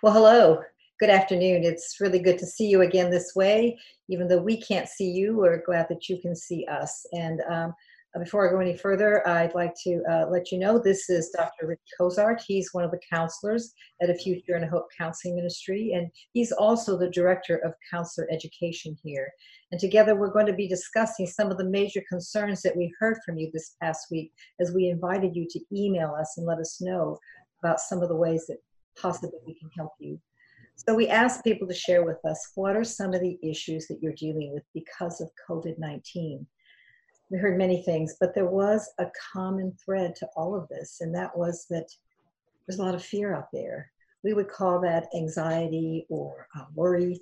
Well, hello. Good afternoon. It's really good to see you again this way. Even though we can't see you, we're glad that you can see us. And um, before I go any further, I'd like to uh, let you know this is Dr. Rich Cozart. He's one of the counselors at a Future and a Hope Counseling Ministry, and he's also the Director of Counselor Education here. And together we're going to be discussing some of the major concerns that we heard from you this past week as we invited you to email us and let us know about some of the ways that possibly we can help you. So we asked people to share with us what are some of the issues that you're dealing with because of COVID 19. We heard many things, but there was a common thread to all of this, and that was that there's a lot of fear out there. We would call that anxiety or uh, worry,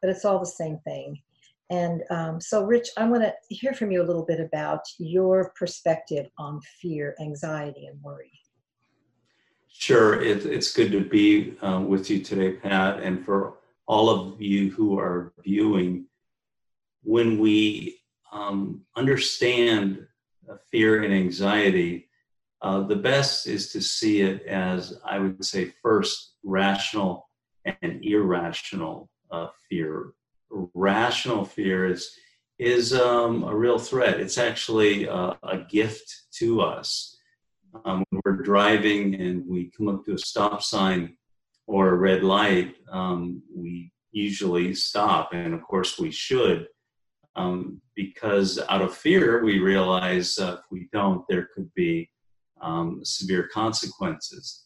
but it's all the same thing. And um, so, Rich, I want to hear from you a little bit about your perspective on fear, anxiety, and worry. Sure, it, it's good to be uh, with you today, Pat, and for all of you who are viewing. When we um, understand fear and anxiety, uh, the best is to see it as, I would say, first rational and irrational uh, fear. Rational fear is is um, a real threat. It's actually a, a gift to us um, when we're driving and we come up to a stop sign or a red light, um, we usually stop, and of course we should, um, because out of fear we realize uh, if we don't, there could be um, severe consequences.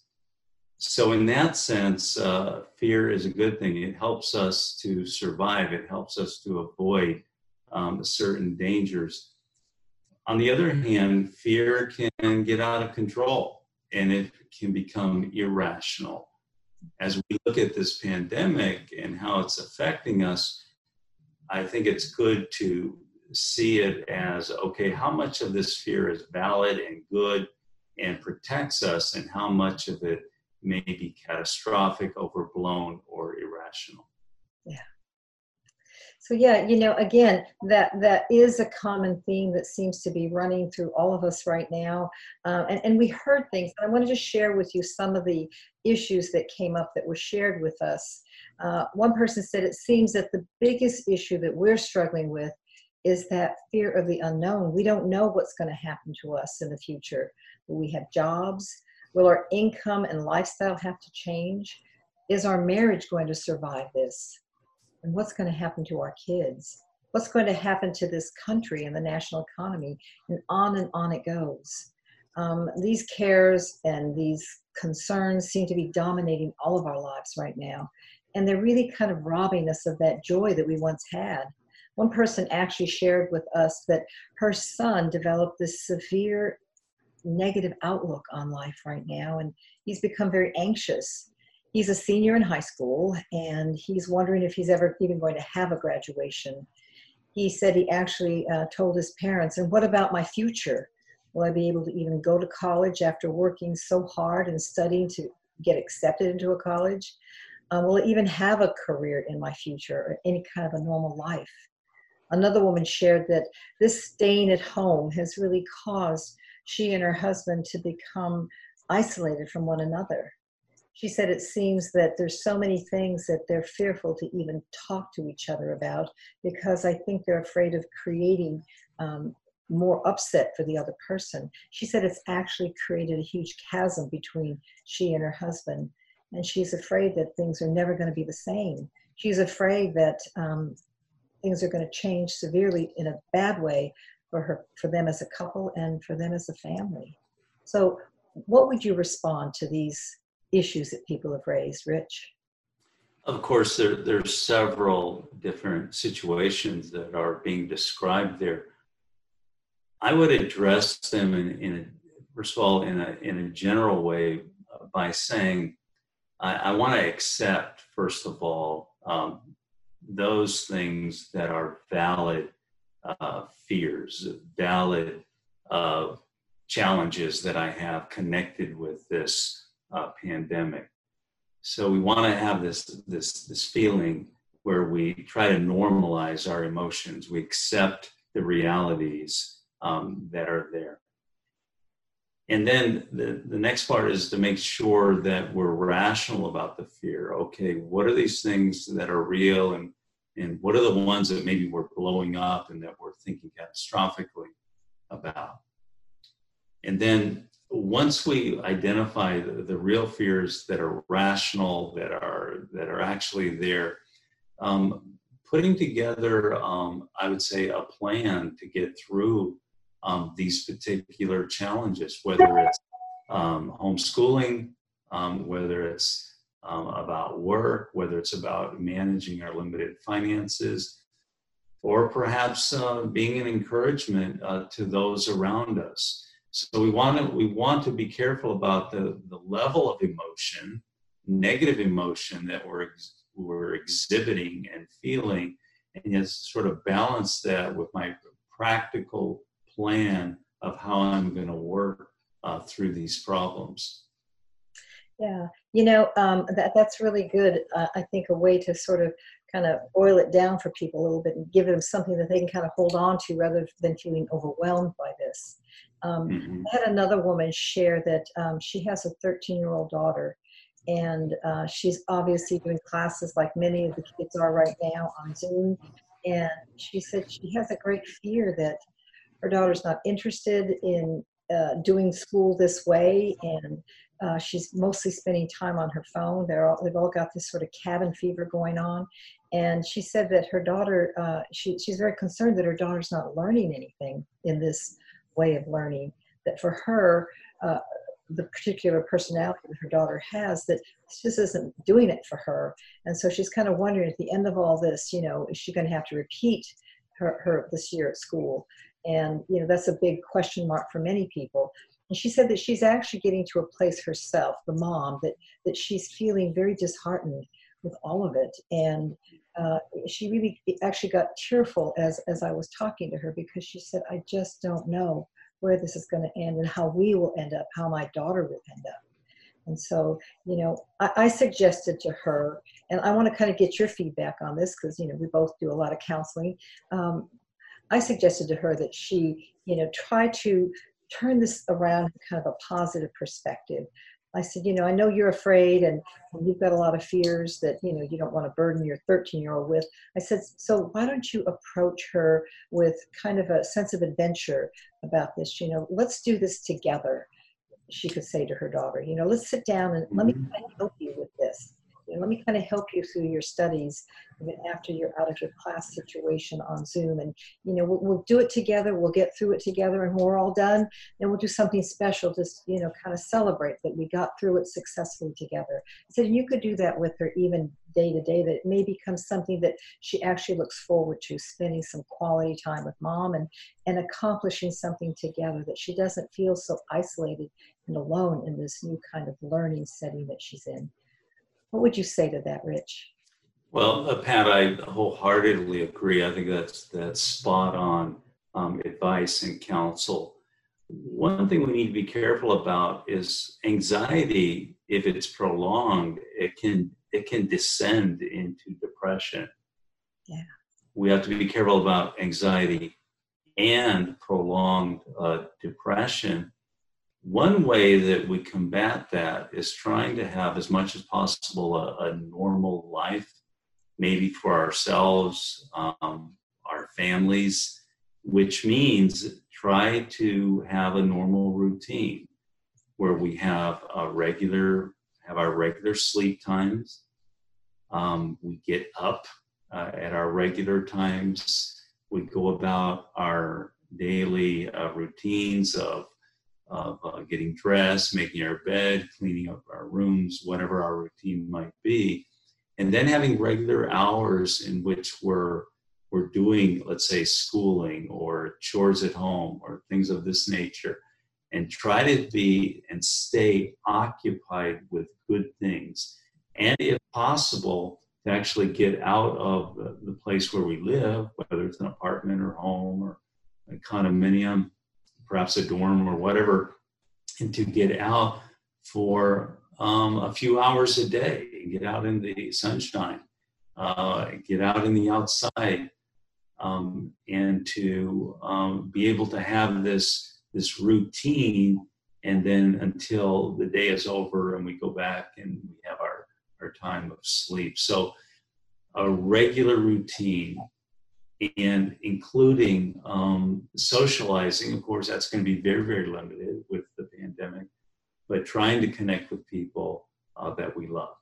So, in that sense, uh, fear is a good thing. It helps us to survive. It helps us to avoid um, certain dangers. On the other hand, fear can get out of control and it can become irrational. As we look at this pandemic and how it's affecting us, I think it's good to see it as okay, how much of this fear is valid and good and protects us, and how much of it may be catastrophic, overblown, or irrational. Yeah. So yeah, you know, again, that that is a common theme that seems to be running through all of us right now, uh, and, and we heard things. I want to share with you some of the issues that came up that were shared with us. Uh, one person said it seems that the biggest issue that we're struggling with is that fear of the unknown. We don't know what's going to happen to us in the future. Will we have jobs? Will our income and lifestyle have to change? Is our marriage going to survive this? And what's going to happen to our kids? What's going to happen to this country and the national economy? And on and on it goes. Um, these cares and these concerns seem to be dominating all of our lives right now and they're really kind of robbing us of that joy that we once had. One person actually shared with us that her son developed this severe negative outlook on life right now and he's become very anxious he's a senior in high school and he's wondering if he's ever even going to have a graduation. He said he actually uh, told his parents, and what about my future? Will I be able to even go to college after working so hard and studying to get accepted into a college? Uh, will I even have a career in my future or any kind of a normal life? Another woman shared that this staying at home has really caused she and her husband to become isolated from one another she said it seems that there's so many things that they're fearful to even talk to each other about because I think they're afraid of creating um, more upset for the other person. She said it's actually created a huge chasm between she and her husband, and she's afraid that things are never going to be the same. She's afraid that um, things are going to change severely in a bad way for her, for them as a couple, and for them as a family. So, what would you respond to these issues that people have raised, Rich? Of course, there, there's several different situations that are being described there. I would address them in, in a, first of all, in a, in a general way by saying, I, I want to accept, first of all, um, those things that are valid uh, fears, valid uh, challenges that I have connected with this uh, pandemic. So we want to have this this this feeling where we try to normalize our emotions. We accept the realities um, that are there. and then the, the next part is to make sure that we're rational about the fear. Okay, what are these things that are real and and what are the ones that maybe we're blowing up and that we're thinking catastrophically about? And then once we identify the, the real fears that are rational, that are that are actually there, um, putting together, um, I would say, a plan to get through um, these particular challenges, whether it's um, homeschooling, um, whether it's um, about work, whether it's about managing our limited finances, or perhaps uh, being an encouragement uh, to those around us. So we want to we want to be careful about the, the level of emotion, negative emotion that we're we're exhibiting and feeling, and just sort of balance that with my practical plan of how I'm going to work uh, through these problems. Yeah, you know um, that that's really good. Uh, I think a way to sort of kind of boil it down for people a little bit and give them something that they can kind of hold on to rather than feeling overwhelmed by this. Um, mm-hmm. I had another woman share that um, she has a 13 year old daughter, and uh, she's obviously doing classes like many of the kids are right now on Zoom. And she said she has a great fear that her daughter's not interested in uh, doing school this way, and uh, she's mostly spending time on her phone. They're all, they've all got this sort of cabin fever going on. And she said that her daughter, uh, she, she's very concerned that her daughter's not learning anything in this way of learning. That for her, uh, the particular personality that her daughter has, that this isn't doing it for her. And so she's kind of wondering at the end of all this, you know, is she going to have to repeat her, her this year at school? And, you know, that's a big question mark for many people. And she said that she's actually getting to a place herself, the mom, that, that she's feeling very disheartened with all of it. And uh, she really actually got tearful as, as I was talking to her because she said, I just don't know where this is going to end and how we will end up, how my daughter will end up. And so, you know, I, I suggested to her, and I want to kind of get your feedback on this because, you know, we both do a lot of counseling. Um, I suggested to her that she, you know, try to turn this around kind of a positive perspective. I said, you know, I know you're afraid and you've got a lot of fears that, you know, you don't want to burden your 13 year old with. I said, so why don't you approach her with kind of a sense of adventure about this? You know, let's do this together, she could say to her daughter. You know, let's sit down and let me mm-hmm. help you with this let me kind of help you through your studies after you're out of your class situation on Zoom. And, you know, we'll, we'll, do it together. We'll get through it together. And we're all done, then we'll do something special, just, you know, kind of celebrate that we got through it successfully together. So you could do that with her even day to day, that it may become something that she actually looks forward to, spending some quality time with mom and, and accomplishing something together, that she doesn't feel so isolated and alone in this new kind of learning setting that she's in. What would you say to that, Rich? Well, uh, Pat, I wholeheartedly agree. I think that's that's spot on um, advice and counsel. One thing we need to be careful about is anxiety. If it's prolonged, it can it can descend into depression. Yeah, we have to be careful about anxiety and prolonged uh, depression one way that we combat that is trying to have as much as possible a, a normal life, maybe for ourselves, um, our families, which means try to have a normal routine where we have a regular have our regular sleep times. Um, we get up uh, at our regular times. We go about our daily uh, routines of of uh, getting dressed, making our bed, cleaning up our rooms, whatever our routine might be, and then having regular hours in which we're we're doing, let's say, schooling or chores at home or things of this nature, and try to be and stay occupied with good things, and if possible, to actually get out of the, the place where we live, whether it's an apartment or home or a condominium perhaps a dorm or whatever, and to get out for um, a few hours a day, get out in the sunshine, uh, get out in the outside, um, and to um, be able to have this this routine and then until the day is over and we go back and we have our, our time of sleep. So, a regular routine and including um, socializing, of course, that's going to be very, very limited with the pandemic, but trying to connect with people uh, that we love.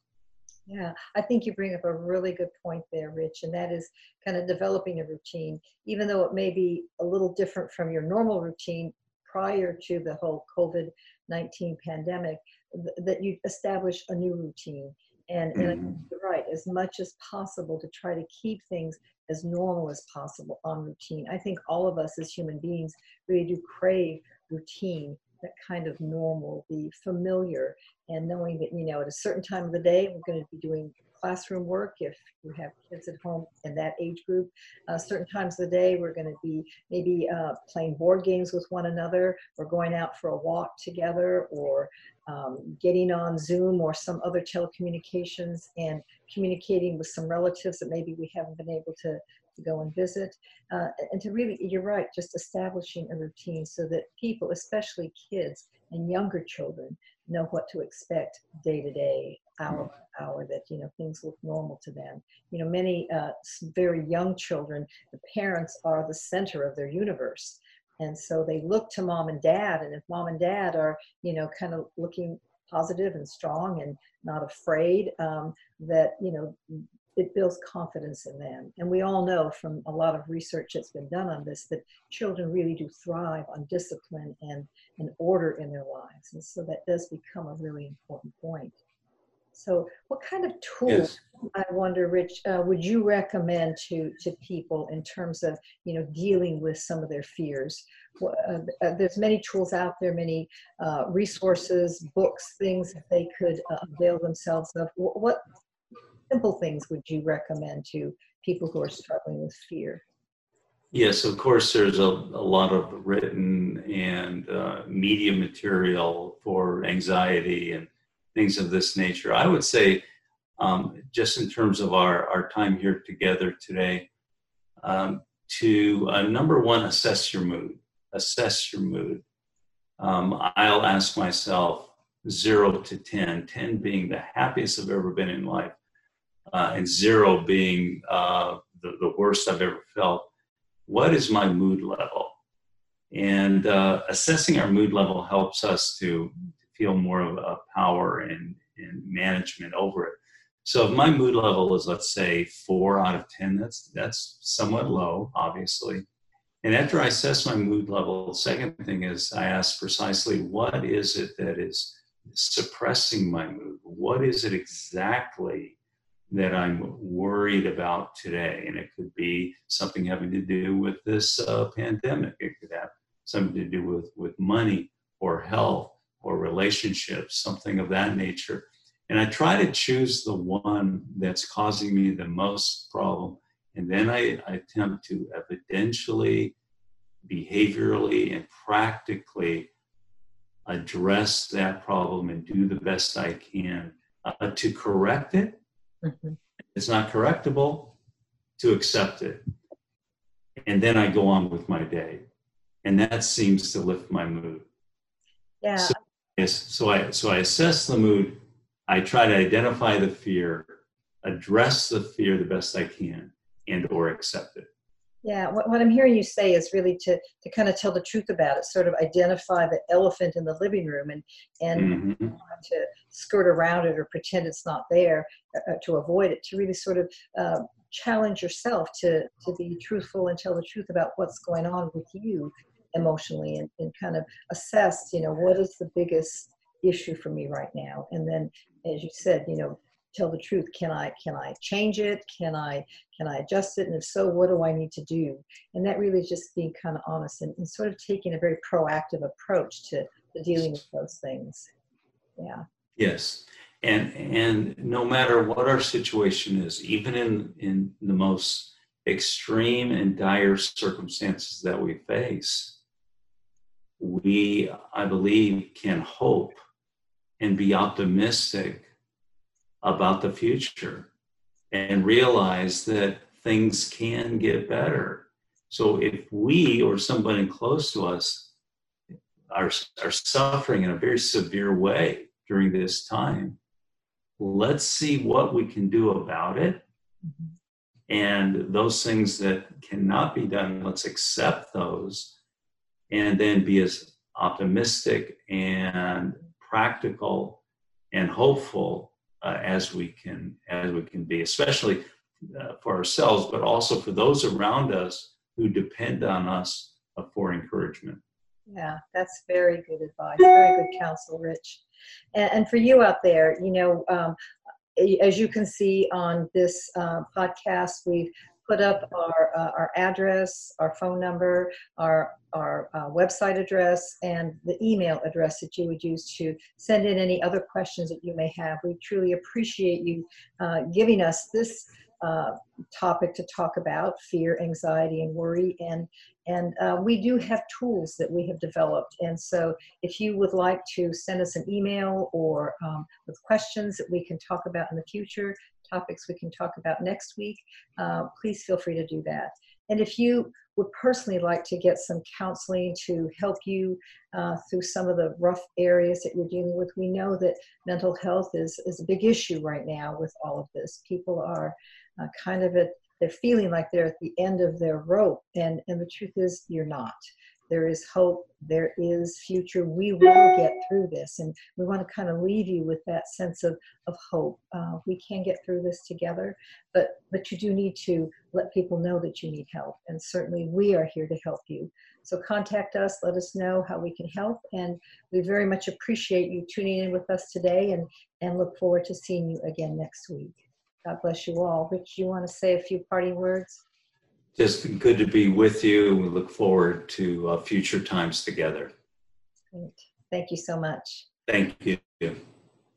Yeah, I think you bring up a really good point there, Rich, and that is kind of developing a routine, even though it may be a little different from your normal routine prior to the whole COVID 19 pandemic, th- that you establish a new routine. And, mm-hmm. and you're right, as much as possible to try to keep things as normal as possible on routine. I think all of us as human beings really do crave routine that kind of normal, the familiar, and knowing that, you know, at a certain time of the day, we're going to be doing classroom work if you have kids at home in that age group. Uh, certain times of the day, we're going to be maybe uh, playing board games with one another, or going out for a walk together, or um, getting on Zoom or some other telecommunications and communicating with some relatives that maybe we haven't been able to to go and visit, uh, and to really, you're right, just establishing a routine so that people, especially kids and younger children, know what to expect day to day, hour hour, that, you know, things look normal to them. You know, many uh, very young children, the parents are the center of their universe. And so they look to mom and dad, and if mom and dad are, you know, kind of looking positive and strong and not afraid um, that you know it builds confidence in them. And we all know from a lot of research that's been done on this that children really do thrive on discipline and, and order in their lives. And so that does become a really important point. So, what kind of tools, yes. I wonder, Rich, uh, would you recommend to to people in terms of you know dealing with some of their fears? Uh, uh, there's many tools out there, many uh, resources, books, things that they could uh, avail themselves of. What simple things would you recommend to people who are struggling with fear? Yes, of course, there's a, a lot of written and uh, media material for anxiety and things of this nature. I would say, um, just in terms of our, our time here together today, um, to uh, number one, assess your mood. Assess your mood. Um, I'll ask myself zero to 10, 10 being the happiest I've ever been in life uh, and zero being uh, the, the worst I've ever felt, what is my mood level? And uh, assessing our mood level helps us to feel more of a power and, and management over it. So if my mood level is, let's say, four out of 10, that's, that's somewhat low, obviously. And after I assess my mood level, the second thing is I ask precisely what is it that is suppressing my mood? What is it exactly that I'm worried about today. And it could be something having to do with this uh, pandemic. It could have something to do with, with money or health or relationships, something of that nature. And I try to choose the one that's causing me the most problem. And then I, I attempt to evidentially, behaviorally, and practically address that problem and do the best I can uh, to correct it Mm-hmm. It's not correctable to accept it. And then I go on with my day. And that seems to lift my mood. Yeah. So, yes, so I so I assess the mood. I try to identify the fear, address the fear the best I can, and or accept it. Yeah, what, what I'm hearing you say is really to, to kind of tell the truth about it, sort of identify the elephant in the living room and, and mm-hmm. to skirt around it or pretend it's not there uh, uh, to avoid it, to really sort of uh, challenge yourself to, to be truthful and tell the truth about what's going on with you emotionally and, and kind of assess, you know, what is the biggest issue for me right now? And then, as you said, you know, tell the truth. Can i can i change it? Can i can i adjust it? And if so what do i need to do? And that really is just being kind of honest and, and sort of taking a very proactive approach to, to dealing with those things. Yeah. Yes. And and no matter what our situation is even in in the most extreme and dire circumstances that we face we i believe can hope and be optimistic about the future and realize that things can get better. So if we or somebody close to us are, are suffering in a very severe way during this time. Let's see what we can do about it. Mhm. And those things that cannot be done, let's accept those and then be as optimistic and practical and hopeful uh, as we can as we can be especially uh, for ourselves but also for those around us who depend on us uh, for encouragement Yeah, that's very good advice. Very good counsel, Rich. And, and for you out there, you know, um, as you can see on this uh, podcast, we've put up our, uh, our address, our phone number, our, our uh, website address, and the email address that you would use to send in any other questions that you may have. We truly appreciate you uh, giving us this uh, topic to talk about fear, anxiety, and worry. And, and uh, we do have tools that we have developed. And so if you would like to send us an email or um, with questions that we can talk about in the future, topics we can talk about next week, uh, please feel free to do that. And if you would personally like to get some counseling to help you uh, through some of the rough areas that you're dealing with, we know that mental health is, is a big issue right now with all of this. People are uh, kind of at, they're feeling like they're at the end of their rope. And, and the truth is, you're not. There is hope. There is future. We will get through this. And we want to kind of leave you with that sense of, of hope. Uh, we can get through this together, but, but you do need to let people know that you need help. And certainly we are here to help you. So contact us, let us know how we can help. And we very much appreciate you tuning in with us today and, and look forward to seeing you again next week. God bless you all. Rich, you want to say a few parting words? Just good to be with you we look forward to uh, future times together Great. Thank you so much. thank you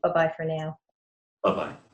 Bye bye for now. bye-bye